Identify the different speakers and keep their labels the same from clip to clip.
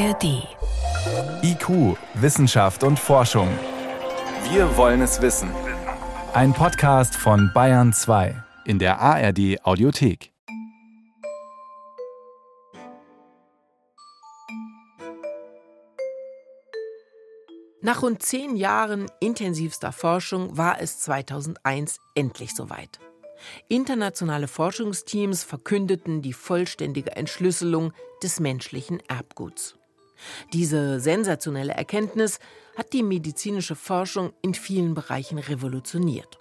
Speaker 1: ARD.
Speaker 2: IQ, Wissenschaft und Forschung. Wir wollen es wissen. Ein Podcast von Bayern 2 in der ARD Audiothek.
Speaker 3: Nach rund zehn Jahren intensivster Forschung war es 2001 endlich soweit. Internationale Forschungsteams verkündeten die vollständige Entschlüsselung des menschlichen Erbguts. Diese sensationelle Erkenntnis hat die medizinische Forschung in vielen Bereichen revolutioniert.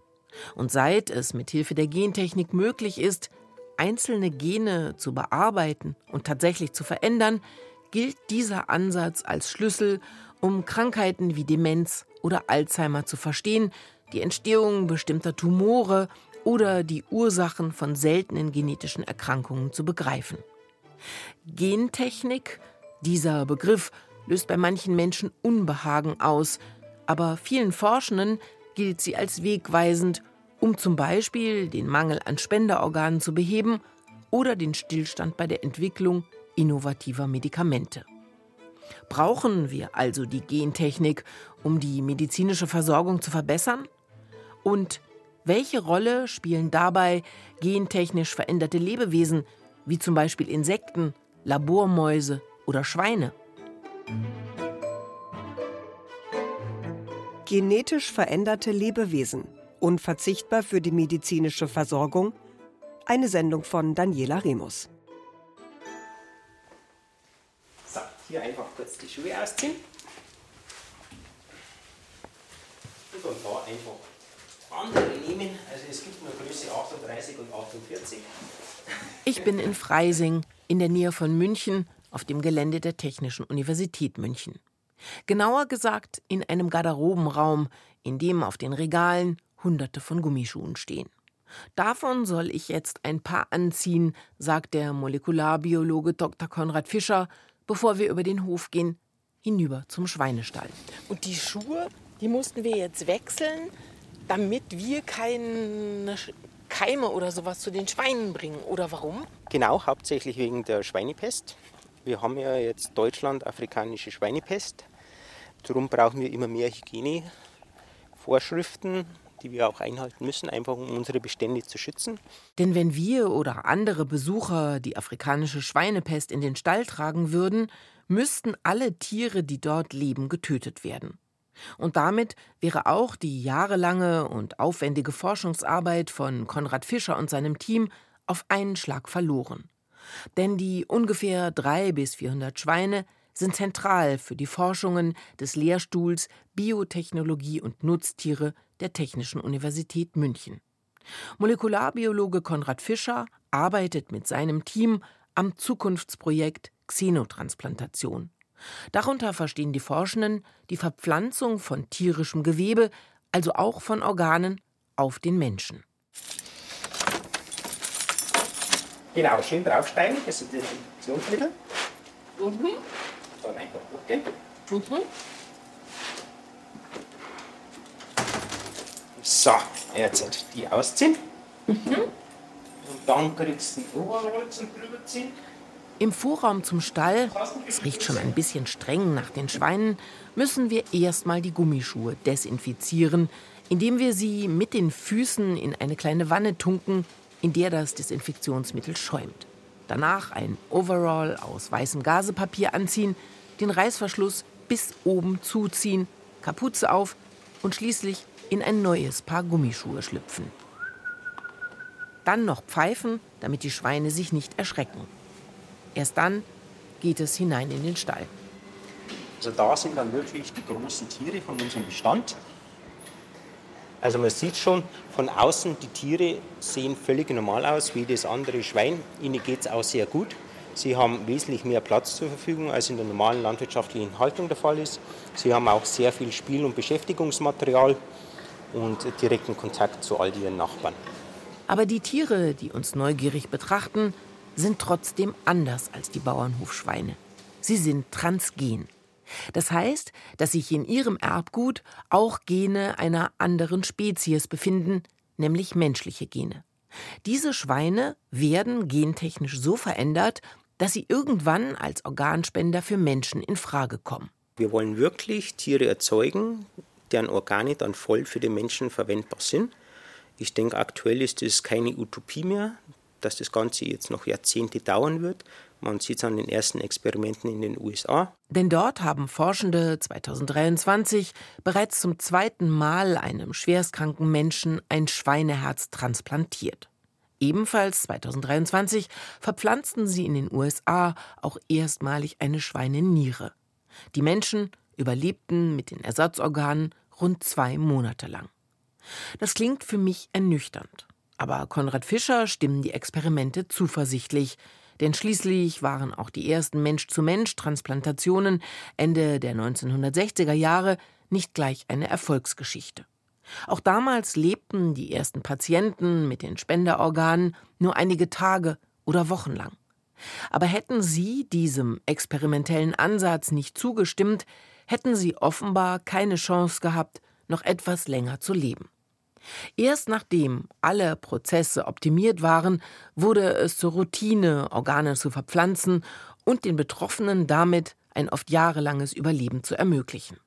Speaker 3: Und seit es mit Hilfe der Gentechnik möglich ist, einzelne Gene zu bearbeiten und tatsächlich zu verändern, gilt dieser Ansatz als Schlüssel, um Krankheiten wie Demenz oder Alzheimer zu verstehen, die Entstehung bestimmter Tumore oder die Ursachen von seltenen genetischen Erkrankungen zu begreifen. Gentechnik, dieser Begriff, löst bei manchen Menschen Unbehagen aus, aber vielen Forschenden gilt sie als wegweisend, um zum Beispiel den Mangel an Spenderorganen zu beheben oder den Stillstand bei der Entwicklung innovativer Medikamente. Brauchen wir also die Gentechnik, um die medizinische Versorgung zu verbessern? Und welche Rolle spielen dabei gentechnisch veränderte Lebewesen, wie zum Beispiel Insekten, Labormäuse oder Schweine?
Speaker 4: Genetisch veränderte Lebewesen. Unverzichtbar für die medizinische Versorgung. Eine Sendung von Daniela Remus.
Speaker 5: So, hier einfach kurz die Schuhe ausziehen. Und dann da einfach andere nehmen. Also es gibt nur Größe 38 und 48.
Speaker 3: Ich bin in Freising in der Nähe von München auf dem Gelände der Technischen Universität München. Genauer gesagt in einem Garderobenraum, in dem auf den Regalen Hunderte von Gummischuhen stehen. Davon soll ich jetzt ein paar anziehen, sagt der Molekularbiologe Dr. Konrad Fischer, bevor wir über den Hof gehen, hinüber zum Schweinestall. Und die Schuhe, die mussten wir jetzt wechseln, damit wir keine Keime oder sowas zu den Schweinen bringen. Oder warum?
Speaker 5: Genau, hauptsächlich wegen der Schweinepest. Wir haben ja jetzt Deutschland afrikanische Schweinepest. Darum brauchen wir immer mehr Hygienevorschriften, die wir auch einhalten müssen, einfach um unsere Bestände zu schützen.
Speaker 3: Denn wenn wir oder andere Besucher die afrikanische Schweinepest in den Stall tragen würden, müssten alle Tiere, die dort leben, getötet werden. Und damit wäre auch die jahrelange und aufwendige Forschungsarbeit von Konrad Fischer und seinem Team auf einen Schlag verloren. Denn die ungefähr 300 bis 400 Schweine sind zentral für die Forschungen des Lehrstuhls Biotechnologie und Nutztiere der Technischen Universität München. Molekularbiologe Konrad Fischer arbeitet mit seinem Team am Zukunftsprojekt Xenotransplantation. Darunter verstehen die Forschenden die Verpflanzung von tierischem Gewebe, also auch von Organen, auf den Menschen.
Speaker 5: Genau, schön draufsteigen, das sind die Desinfektionsmittel. Mhm. Dann einfach hochgehen. Mhm. So, jetzt die ausziehen. Mhm. Und dann kriegst du den Overall zum drüberziehen.
Speaker 3: Im Vorraum zum Stall, es riecht schon ein bisschen streng nach den Schweinen, müssen wir erstmal die Gummischuhe desinfizieren, indem wir sie mit den Füßen in eine kleine Wanne tunken, in der das Desinfektionsmittel schäumt. Danach ein Overall aus weißem Gasepapier anziehen, den Reißverschluss bis oben zuziehen, Kapuze auf und schließlich in ein neues Paar Gummischuhe schlüpfen. Dann noch pfeifen, damit die Schweine sich nicht erschrecken. Erst dann geht es hinein in den Stall.
Speaker 5: Also da sind dann wirklich die großen Tiere von unserem Bestand. Also man sieht schon von außen, die Tiere sehen völlig normal aus wie das andere Schwein. Ihnen geht es auch sehr gut. Sie haben wesentlich mehr Platz zur Verfügung, als in der normalen landwirtschaftlichen Haltung der Fall ist. Sie haben auch sehr viel Spiel- und Beschäftigungsmaterial und direkten Kontakt zu all ihren Nachbarn.
Speaker 3: Aber die Tiere, die uns neugierig betrachten, sind trotzdem anders als die Bauernhofschweine. Sie sind transgen. Das heißt, dass sich in ihrem Erbgut auch Gene einer anderen Spezies befinden, nämlich menschliche Gene. Diese Schweine werden gentechnisch so verändert, dass sie irgendwann als Organspender für Menschen in Frage kommen.
Speaker 5: Wir wollen wirklich Tiere erzeugen, deren Organe dann voll für den Menschen verwendbar sind. Ich denke, aktuell ist es keine Utopie mehr, dass das Ganze jetzt noch Jahrzehnte dauern wird. Man sieht es an den ersten Experimenten in den USA.
Speaker 3: Denn dort haben Forschende 2023 bereits zum zweiten Mal einem schwerstkranken Menschen ein Schweineherz transplantiert. Ebenfalls 2023 verpflanzten sie in den USA auch erstmalig eine Schweineniere. Die Menschen überlebten mit den Ersatzorganen rund zwei Monate lang. Das klingt für mich ernüchternd. Aber Konrad Fischer stimmen die Experimente zuversichtlich, denn schließlich waren auch die ersten Mensch-zu-Mensch-Transplantationen Ende der 1960er Jahre nicht gleich eine Erfolgsgeschichte. Auch damals lebten die ersten Patienten mit den Spenderorganen nur einige Tage oder Wochen lang. Aber hätten sie diesem experimentellen Ansatz nicht zugestimmt, hätten sie offenbar keine Chance gehabt, noch etwas länger zu leben. Erst nachdem alle Prozesse optimiert waren, wurde es zur Routine, Organe zu verpflanzen und den Betroffenen damit ein oft jahrelanges Überleben zu ermöglichen.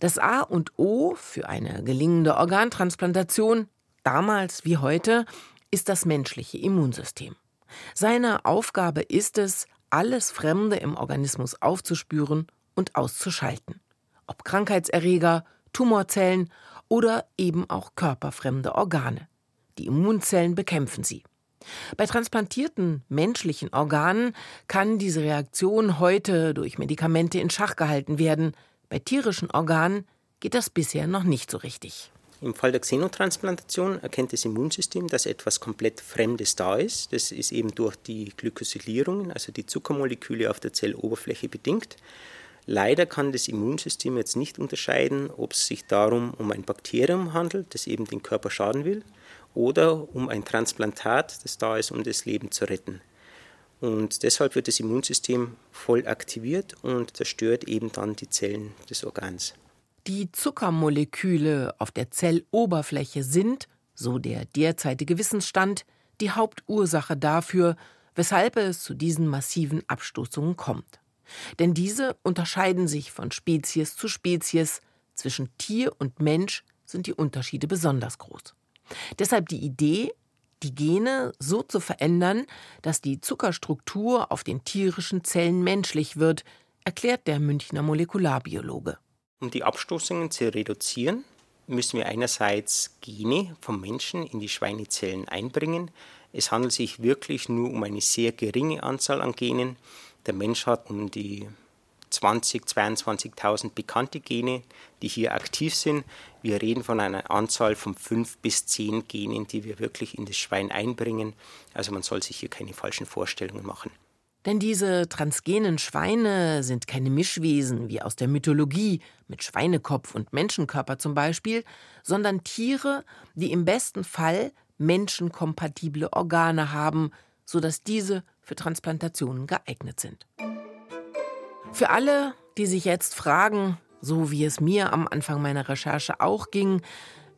Speaker 3: Das A und O für eine gelingende Organtransplantation, damals wie heute, ist das menschliche Immunsystem. Seine Aufgabe ist es, alles Fremde im Organismus aufzuspüren und auszuschalten. Ob Krankheitserreger, Tumorzellen oder eben auch körperfremde Organe. Die Immunzellen bekämpfen sie. Bei transplantierten menschlichen Organen kann diese Reaktion heute durch Medikamente in Schach gehalten werden. Bei tierischen Organen geht das bisher noch nicht so richtig.
Speaker 5: Im Fall der Xenotransplantation erkennt das Immunsystem, dass etwas komplett Fremdes da ist. Das ist eben durch die Glykosylierungen, also die Zuckermoleküle auf der Zelloberfläche bedingt. Leider kann das Immunsystem jetzt nicht unterscheiden, ob es sich darum um ein Bakterium handelt, das eben den Körper schaden will, oder um ein Transplantat, das da ist, um das Leben zu retten. Und deshalb wird das Immunsystem voll aktiviert und zerstört eben dann die Zellen des Organs.
Speaker 3: Die Zuckermoleküle auf der Zelloberfläche sind, so der derzeitige Wissensstand, die Hauptursache dafür, weshalb es zu diesen massiven Abstoßungen kommt. Denn diese unterscheiden sich von Spezies zu Spezies, zwischen Tier und Mensch sind die Unterschiede besonders groß. Deshalb die Idee, die Gene so zu verändern, dass die Zuckerstruktur auf den tierischen Zellen menschlich wird, erklärt der Münchner Molekularbiologe.
Speaker 5: Um die Abstoßungen zu reduzieren, müssen wir einerseits Gene vom Menschen in die Schweinezellen einbringen. Es handelt sich wirklich nur um eine sehr geringe Anzahl an Genen. Der Mensch hat um die 20, 22.000 bekannte Gene, die hier aktiv sind. Wir reden von einer Anzahl von fünf bis zehn Genen, die wir wirklich in das Schwein einbringen. Also man soll sich hier keine falschen Vorstellungen machen.
Speaker 3: Denn diese transgenen Schweine sind keine Mischwesen wie aus der Mythologie mit Schweinekopf und Menschenkörper zum Beispiel, sondern Tiere, die im besten Fall menschenkompatible Organe haben, sodass diese für Transplantationen geeignet sind. Für alle, die sich jetzt fragen, so wie es mir am Anfang meiner Recherche auch ging,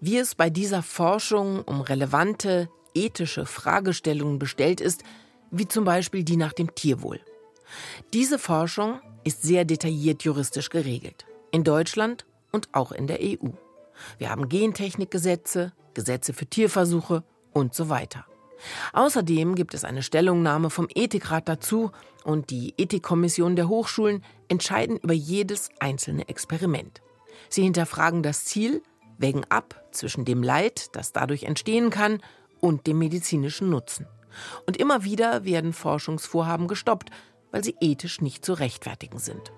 Speaker 3: wie es bei dieser Forschung um relevante ethische Fragestellungen bestellt ist, wie zum Beispiel die nach dem Tierwohl. Diese Forschung ist sehr detailliert juristisch geregelt. In Deutschland und auch in der EU. Wir haben Gentechnikgesetze, Gesetze für Tierversuche und so weiter. Außerdem gibt es eine Stellungnahme vom Ethikrat dazu und die Ethikkommission der Hochschulen entscheiden über jedes einzelne Experiment. Sie hinterfragen das Ziel, wägen ab zwischen dem Leid, das dadurch entstehen kann, und dem medizinischen Nutzen. Und immer wieder werden Forschungsvorhaben gestoppt, weil sie ethisch nicht zu rechtfertigen sind.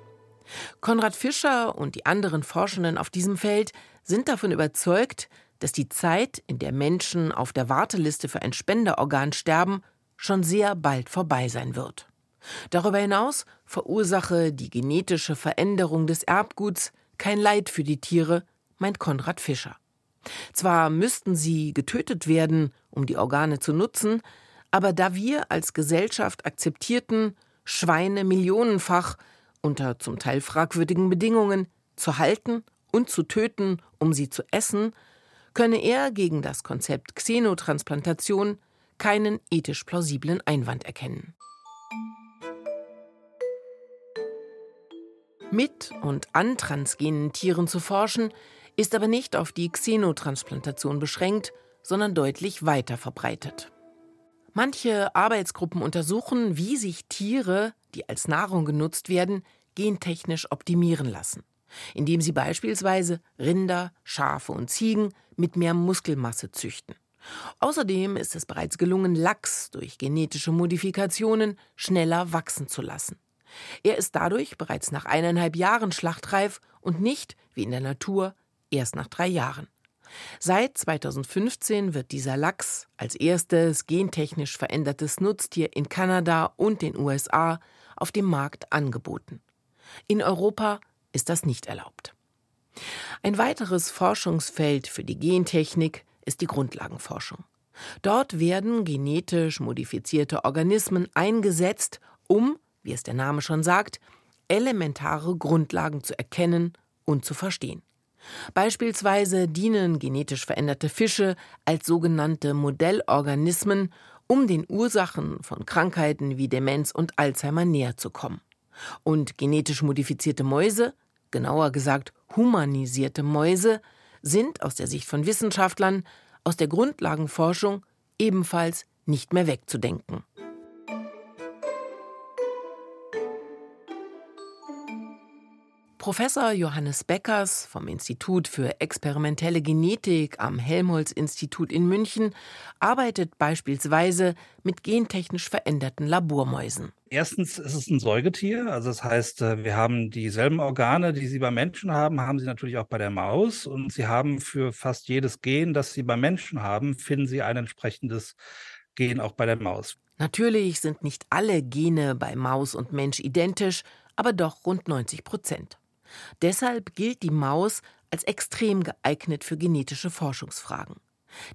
Speaker 3: Konrad Fischer und die anderen Forschenden auf diesem Feld sind davon überzeugt, dass die Zeit, in der Menschen auf der Warteliste für ein Spenderorgan sterben, schon sehr bald vorbei sein wird. Darüber hinaus verursache die genetische Veränderung des Erbguts kein Leid für die Tiere, meint Konrad Fischer. Zwar müssten sie getötet werden, um die Organe zu nutzen, aber da wir als Gesellschaft akzeptierten, Schweine millionenfach unter zum Teil fragwürdigen Bedingungen zu halten und zu töten, um sie zu essen, könne er gegen das Konzept Xenotransplantation keinen ethisch plausiblen Einwand erkennen. Mit und an transgenen Tieren zu forschen, ist aber nicht auf die Xenotransplantation beschränkt, sondern deutlich weiter verbreitet. Manche Arbeitsgruppen untersuchen, wie sich Tiere, die als Nahrung genutzt werden, gentechnisch optimieren lassen indem sie beispielsweise Rinder, Schafe und Ziegen mit mehr Muskelmasse züchten. Außerdem ist es bereits gelungen, Lachs durch genetische Modifikationen schneller wachsen zu lassen. Er ist dadurch bereits nach eineinhalb Jahren schlachtreif und nicht, wie in der Natur, erst nach drei Jahren. Seit 2015 wird dieser Lachs als erstes gentechnisch verändertes Nutztier in Kanada und den USA auf dem Markt angeboten. In Europa ist das nicht erlaubt. Ein weiteres Forschungsfeld für die Gentechnik ist die Grundlagenforschung. Dort werden genetisch modifizierte Organismen eingesetzt, um, wie es der Name schon sagt, elementare Grundlagen zu erkennen und zu verstehen. Beispielsweise dienen genetisch veränderte Fische als sogenannte Modellorganismen, um den Ursachen von Krankheiten wie Demenz und Alzheimer näher zu kommen. Und genetisch modifizierte Mäuse, genauer gesagt humanisierte Mäuse, sind aus der Sicht von Wissenschaftlern aus der Grundlagenforschung ebenfalls nicht mehr wegzudenken. Professor Johannes Beckers vom Institut für experimentelle Genetik am Helmholtz-Institut in München arbeitet beispielsweise mit gentechnisch veränderten Labormäusen.
Speaker 1: Erstens ist es ein Säugetier, also das heißt, äh, wir haben dieselben Organe, die Sie beim Menschen haben, haben Sie natürlich auch bei der Maus und Sie haben für fast jedes Gen, das Sie beim Menschen haben, finden Sie ein entsprechendes Gen auch bei der Maus.
Speaker 3: Natürlich sind nicht alle Gene bei Maus und Mensch identisch, aber doch rund 90 Prozent. Deshalb gilt die Maus als extrem geeignet für genetische Forschungsfragen.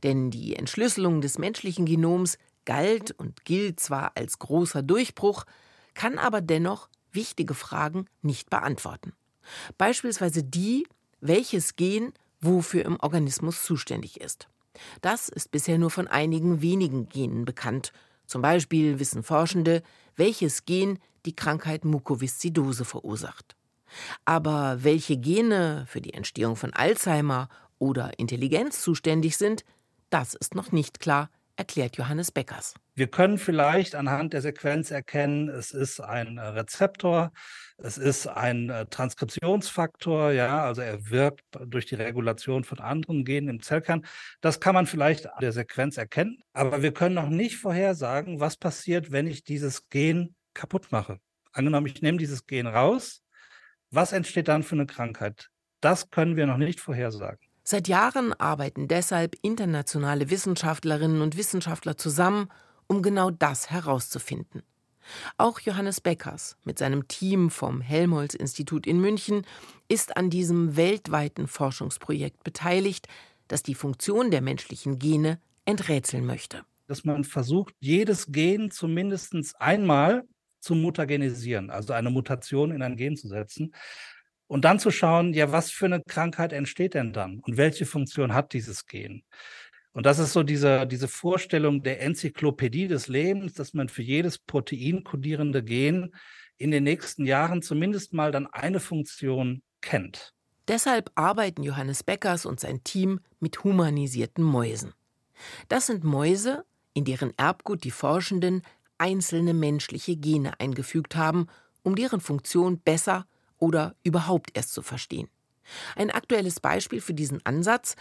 Speaker 3: Denn die Entschlüsselung des menschlichen Genoms galt und gilt zwar als großer Durchbruch, kann aber dennoch wichtige Fragen nicht beantworten. Beispielsweise die, welches Gen wofür im Organismus zuständig ist. Das ist bisher nur von einigen wenigen Genen bekannt. Zum Beispiel wissen Forschende, welches Gen die Krankheit Mukoviszidose verursacht. Aber welche Gene für die Entstehung von Alzheimer oder Intelligenz zuständig sind, das ist noch nicht klar, erklärt Johannes Beckers.
Speaker 1: Wir können vielleicht anhand der Sequenz erkennen, es ist ein äh, Rezeptor, es ist ein äh, Transkriptionsfaktor, ja, also er wirkt durch die Regulation von anderen Genen im Zellkern. Das kann man vielleicht an der Sequenz erkennen, aber wir können noch nicht vorhersagen, was passiert, wenn ich dieses Gen kaputt mache. Angenommen, ich nehme dieses Gen raus, was entsteht dann für eine Krankheit? Das können wir noch nicht vorhersagen.
Speaker 3: Seit Jahren arbeiten deshalb internationale Wissenschaftlerinnen und Wissenschaftler zusammen, um genau das herauszufinden. Auch Johannes Beckers mit seinem Team vom Helmholtz-Institut in München ist an diesem weltweiten Forschungsprojekt beteiligt, das die Funktion der menschlichen Gene enträtseln möchte.
Speaker 1: Dass man versucht, jedes Gen zumindest einmal zu mutagenisieren, also eine Mutation in ein Gen zu setzen. Und dann zu schauen, ja, was für eine Krankheit entsteht denn dann und welche Funktion hat dieses Gen? Und das ist so diese, diese Vorstellung der Enzyklopädie des Lebens, dass man für jedes Protein kodierende Gen in den nächsten Jahren zumindest mal dann eine Funktion kennt.
Speaker 3: Deshalb arbeiten Johannes Beckers und sein Team mit humanisierten Mäusen. Das sind Mäuse, in deren Erbgut die Forschenden einzelne menschliche Gene eingefügt haben, um deren Funktion besser oder überhaupt erst zu verstehen. Ein aktuelles Beispiel für diesen Ansatz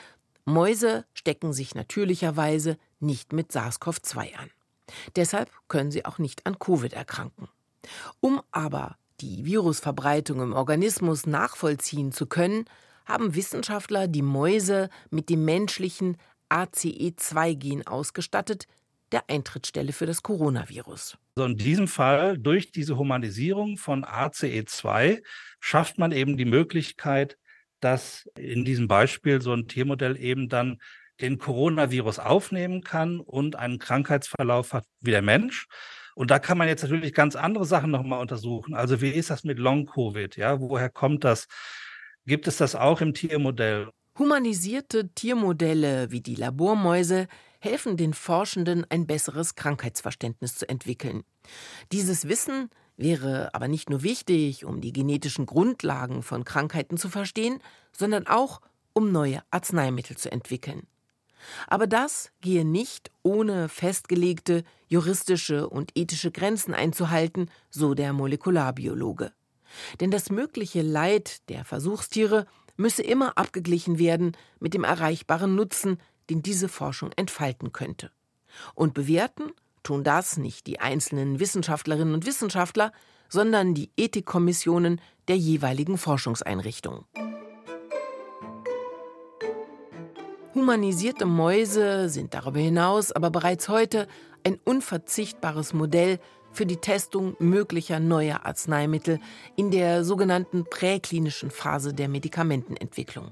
Speaker 3: Mäuse stecken sich natürlicherweise nicht mit SARS-CoV-2 an. Deshalb können sie auch nicht an Covid erkranken. Um aber die Virusverbreitung im Organismus nachvollziehen zu können, haben Wissenschaftler die Mäuse mit dem menschlichen ACE2-Gen ausgestattet, der Eintrittsstelle für das Coronavirus.
Speaker 1: Also in diesem Fall, durch diese Humanisierung von ACE2, schafft man eben die Möglichkeit, dass in diesem Beispiel so ein Tiermodell eben dann den Coronavirus aufnehmen kann und einen Krankheitsverlauf hat wie der Mensch. Und da kann man jetzt natürlich ganz andere Sachen nochmal untersuchen. Also wie ist das mit Long-Covid? Ja, woher kommt das? Gibt es das auch im Tiermodell?
Speaker 3: Humanisierte Tiermodelle wie die Labormäuse helfen den Forschenden, ein besseres Krankheitsverständnis zu entwickeln. Dieses Wissen wäre aber nicht nur wichtig, um die genetischen Grundlagen von Krankheiten zu verstehen, sondern auch, um neue Arzneimittel zu entwickeln. Aber das gehe nicht ohne festgelegte juristische und ethische Grenzen einzuhalten, so der Molekularbiologe. Denn das mögliche Leid der Versuchstiere müsse immer abgeglichen werden mit dem erreichbaren Nutzen, den diese Forschung entfalten könnte. Und bewerten tun das nicht die einzelnen Wissenschaftlerinnen und Wissenschaftler, sondern die Ethikkommissionen der jeweiligen Forschungseinrichtungen. Humanisierte Mäuse sind darüber hinaus aber bereits heute ein unverzichtbares Modell für die Testung möglicher neuer Arzneimittel in der sogenannten präklinischen Phase der Medikamentenentwicklung.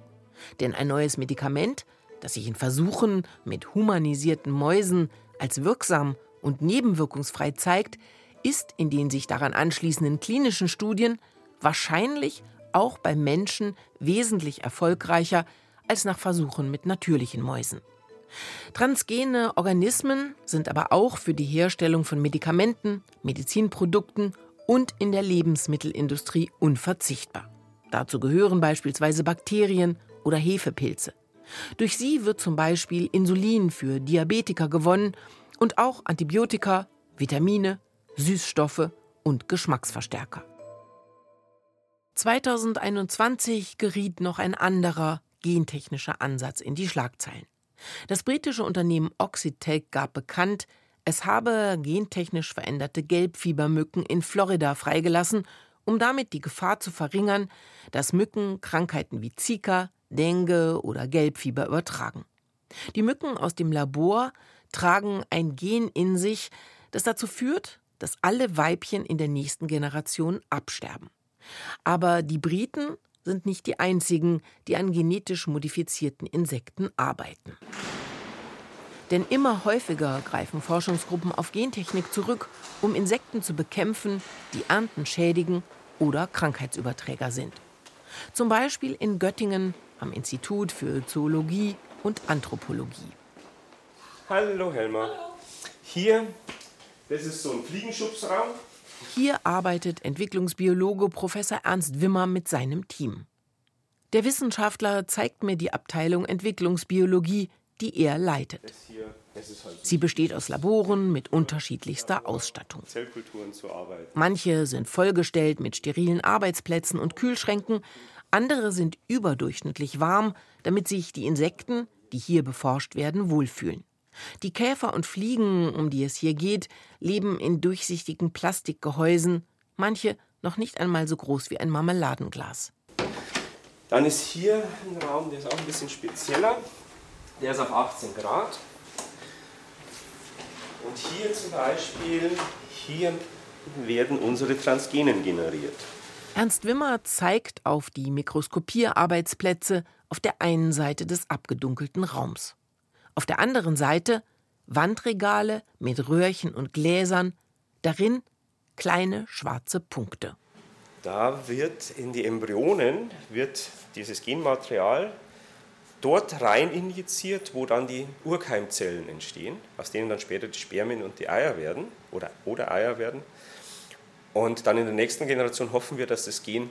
Speaker 3: Denn ein neues Medikament, das sich in Versuchen mit humanisierten Mäusen als wirksam und nebenwirkungsfrei zeigt, ist in den sich daran anschließenden klinischen Studien wahrscheinlich auch bei Menschen wesentlich erfolgreicher als nach Versuchen mit natürlichen Mäusen. Transgene Organismen sind aber auch für die Herstellung von Medikamenten, Medizinprodukten und in der Lebensmittelindustrie unverzichtbar. Dazu gehören beispielsweise Bakterien oder Hefepilze. Durch sie wird zum Beispiel Insulin für Diabetiker gewonnen und auch Antibiotika, Vitamine, Süßstoffe und Geschmacksverstärker. 2021 geriet noch ein anderer, gentechnischer Ansatz in die Schlagzeilen. Das britische Unternehmen Oxitec gab bekannt, es habe gentechnisch veränderte Gelbfiebermücken in Florida freigelassen, um damit die Gefahr zu verringern, dass Mücken Krankheiten wie Zika, Dengue oder Gelbfieber übertragen. Die Mücken aus dem Labor tragen ein Gen in sich, das dazu führt, dass alle Weibchen in der nächsten Generation absterben. Aber die Briten sind nicht die einzigen, die an genetisch modifizierten Insekten arbeiten. Denn immer häufiger greifen Forschungsgruppen auf Gentechnik zurück, um Insekten zu bekämpfen, die Ernten schädigen oder Krankheitsüberträger sind. Zum Beispiel in Göttingen am Institut für Zoologie und Anthropologie.
Speaker 6: Hallo Helma. Hier, das ist so ein Fliegenschubsraum.
Speaker 3: Hier arbeitet Entwicklungsbiologe Professor Ernst Wimmer mit seinem Team. Der Wissenschaftler zeigt mir die Abteilung Entwicklungsbiologie, die er leitet. Halt Sie besteht aus Laboren mit unterschiedlichster Ausstattung. Manche sind vollgestellt mit sterilen Arbeitsplätzen und Kühlschränken, andere sind überdurchschnittlich warm, damit sich die Insekten, die hier beforscht werden, wohlfühlen. Die Käfer und Fliegen, um die es hier geht, leben in durchsichtigen Plastikgehäusen, manche noch nicht einmal so groß wie ein Marmeladenglas.
Speaker 6: Dann ist hier ein Raum, der ist auch ein bisschen spezieller. Der ist auf 18 Grad. Und hier zum Beispiel, hier werden unsere Transgenen generiert.
Speaker 3: Ernst Wimmer zeigt auf die Mikroskopierarbeitsplätze auf der einen Seite des abgedunkelten Raums. Auf der anderen Seite Wandregale mit Röhrchen und Gläsern, darin kleine schwarze Punkte.
Speaker 6: Da wird in die Embryonen wird dieses Genmaterial dort rein injiziert, wo dann die Urkeimzellen entstehen, aus denen dann später die Spermien und die Eier werden oder, oder Eier werden. Und dann in der nächsten Generation hoffen wir, dass das Gen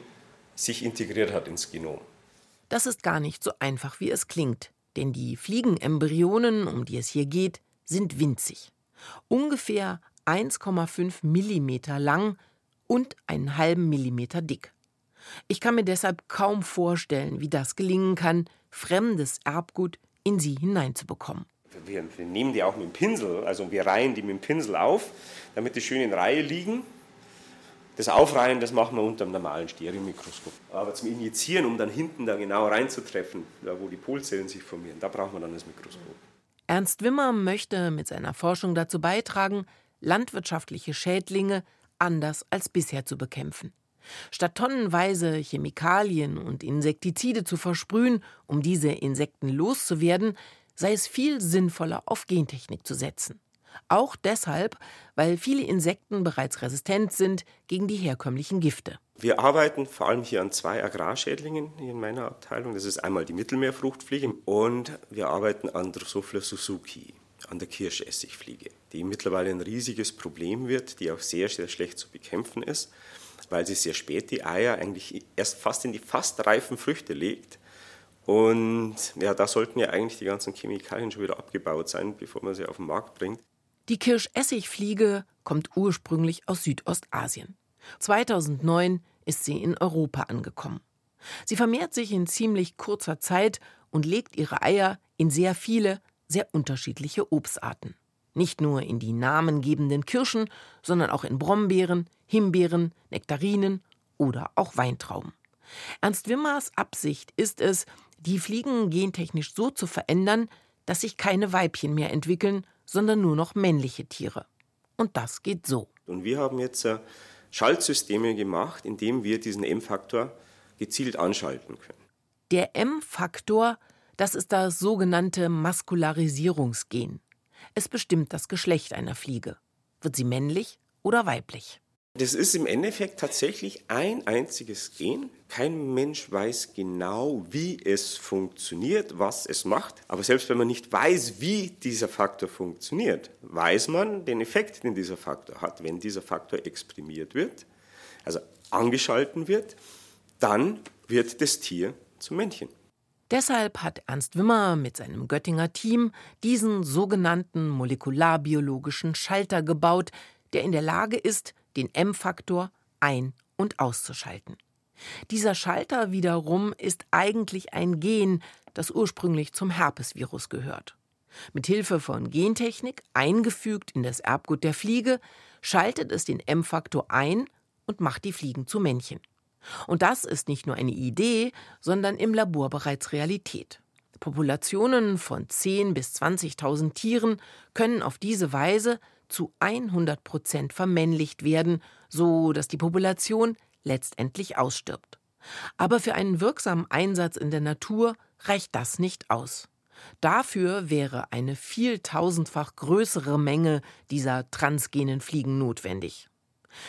Speaker 6: sich integriert hat ins Genom.
Speaker 3: Das ist gar nicht so einfach, wie es klingt. Denn die Fliegenembryonen, um die es hier geht, sind winzig. Ungefähr 1,5 Millimeter lang und einen halben Millimeter dick. Ich kann mir deshalb kaum vorstellen, wie das gelingen kann, fremdes Erbgut in sie hineinzubekommen.
Speaker 6: Wir, wir nehmen die auch mit dem Pinsel, also wir reihen die mit dem Pinsel auf, damit die schön in Reihe liegen. Das Aufreihen, das machen wir unter einem normalen Stereomikroskop. Aber zum Injizieren, um dann hinten da genau reinzutreffen, da wo die Polzellen sich formieren, da braucht man dann das Mikroskop.
Speaker 3: Ernst Wimmer möchte mit seiner Forschung dazu beitragen, landwirtschaftliche Schädlinge anders als bisher zu bekämpfen. Statt tonnenweise Chemikalien und Insektizide zu versprühen, um diese Insekten loszuwerden, sei es viel sinnvoller, auf Gentechnik zu setzen. Auch deshalb, weil viele Insekten bereits resistent sind gegen die herkömmlichen Gifte.
Speaker 6: Wir arbeiten vor allem hier an zwei Agrarschädlingen in meiner Abteilung. Das ist einmal die Mittelmeerfruchtfliege und wir arbeiten an Drosophila suzuki. an der Kirschessigfliege, die mittlerweile ein riesiges Problem wird, die auch sehr, sehr schlecht zu bekämpfen ist, weil sie sehr spät die Eier eigentlich erst fast in die fast reifen Früchte legt. Und ja, da sollten ja eigentlich die ganzen Chemikalien schon wieder abgebaut sein, bevor man sie auf den Markt bringt.
Speaker 3: Die Kirschessigfliege kommt ursprünglich aus Südostasien. 2009 ist sie in Europa angekommen. Sie vermehrt sich in ziemlich kurzer Zeit und legt ihre Eier in sehr viele, sehr unterschiedliche Obstarten. Nicht nur in die namengebenden Kirschen, sondern auch in Brombeeren, Himbeeren, Nektarinen oder auch Weintrauben. Ernst Wimmers Absicht ist es, die Fliegen gentechnisch so zu verändern, dass sich keine Weibchen mehr entwickeln, sondern nur noch männliche Tiere. Und das geht so.
Speaker 6: Und wir haben jetzt äh, Schaltsysteme gemacht, indem wir diesen M-Faktor gezielt anschalten können.
Speaker 3: Der M-Faktor, das ist das sogenannte Maskularisierungsgen. Es bestimmt das Geschlecht einer Fliege. Wird sie männlich oder weiblich?
Speaker 6: Das ist im Endeffekt tatsächlich ein einziges Gen. Kein Mensch weiß genau, wie es funktioniert, was es macht. Aber selbst wenn man nicht weiß, wie dieser Faktor funktioniert, weiß man den Effekt, den dieser Faktor hat. Wenn dieser Faktor exprimiert wird, also angeschalten wird, dann wird das Tier zum Männchen.
Speaker 3: Deshalb hat Ernst Wimmer mit seinem Göttinger Team diesen sogenannten molekularbiologischen Schalter gebaut, der in der Lage ist, den M-Faktor ein- und auszuschalten. Dieser Schalter wiederum ist eigentlich ein Gen, das ursprünglich zum Herpesvirus gehört. Mit Hilfe von Gentechnik, eingefügt in das Erbgut der Fliege, schaltet es den M-Faktor ein und macht die Fliegen zu Männchen. Und das ist nicht nur eine Idee, sondern im Labor bereits Realität. Populationen von 10.000 bis 20.000 Tieren können auf diese Weise zu 100 Prozent vermännlicht werden, so dass die Population letztendlich ausstirbt. Aber für einen wirksamen Einsatz in der Natur reicht das nicht aus. Dafür wäre eine vieltausendfach größere Menge dieser transgenen Fliegen notwendig.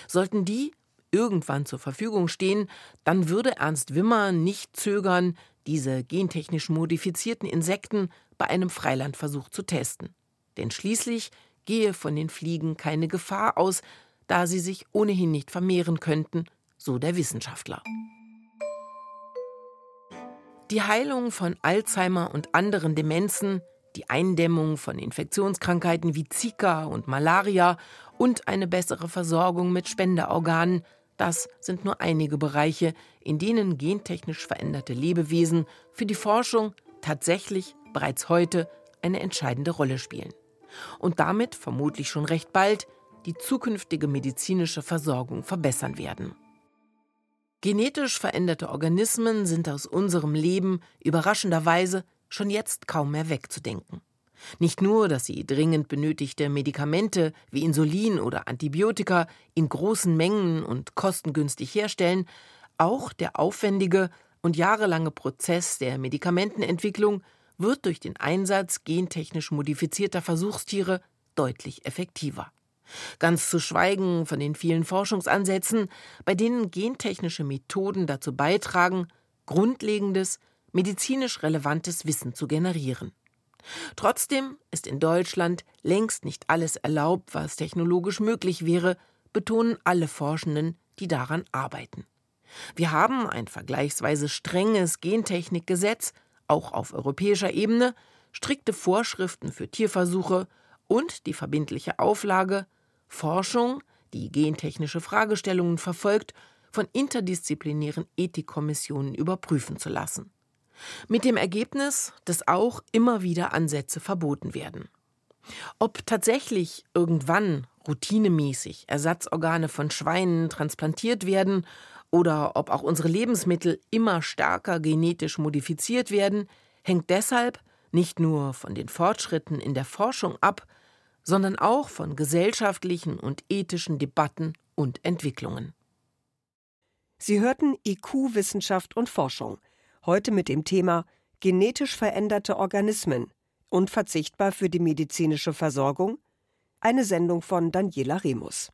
Speaker 3: Sollten die irgendwann zur Verfügung stehen, dann würde Ernst Wimmer nicht zögern, diese gentechnisch modifizierten Insekten bei einem Freilandversuch zu testen. Denn schließlich gehe von den Fliegen keine Gefahr aus, da sie sich ohnehin nicht vermehren könnten, so der Wissenschaftler. Die Heilung von Alzheimer und anderen Demenzen, die Eindämmung von Infektionskrankheiten wie Zika und Malaria und eine bessere Versorgung mit Spenderorganen, das sind nur einige Bereiche, in denen gentechnisch veränderte Lebewesen für die Forschung tatsächlich bereits heute eine entscheidende Rolle spielen und damit vermutlich schon recht bald die zukünftige medizinische Versorgung verbessern werden. Genetisch veränderte Organismen sind aus unserem Leben überraschenderweise schon jetzt kaum mehr wegzudenken. Nicht nur, dass sie dringend benötigte Medikamente wie Insulin oder Antibiotika in großen Mengen und kostengünstig herstellen, auch der aufwendige und jahrelange Prozess der Medikamentenentwicklung wird durch den Einsatz gentechnisch modifizierter Versuchstiere deutlich effektiver. Ganz zu schweigen von den vielen Forschungsansätzen, bei denen gentechnische Methoden dazu beitragen, grundlegendes, medizinisch relevantes Wissen zu generieren. Trotzdem ist in Deutschland längst nicht alles erlaubt, was technologisch möglich wäre, betonen alle Forschenden, die daran arbeiten. Wir haben ein vergleichsweise strenges Gentechnikgesetz, auch auf europäischer Ebene, strikte Vorschriften für Tierversuche und die verbindliche Auflage, Forschung, die gentechnische Fragestellungen verfolgt, von interdisziplinären Ethikkommissionen überprüfen zu lassen. Mit dem Ergebnis, dass auch immer wieder Ansätze verboten werden. Ob tatsächlich irgendwann routinemäßig Ersatzorgane von Schweinen transplantiert werden oder ob auch unsere Lebensmittel immer stärker genetisch modifiziert werden, hängt deshalb nicht nur von den Fortschritten in der Forschung ab, sondern auch von gesellschaftlichen und ethischen Debatten und Entwicklungen.
Speaker 4: Sie hörten IQ Wissenschaft und Forschung, heute mit dem Thema genetisch veränderte Organismen, unverzichtbar für die medizinische Versorgung, eine Sendung von Daniela Remus.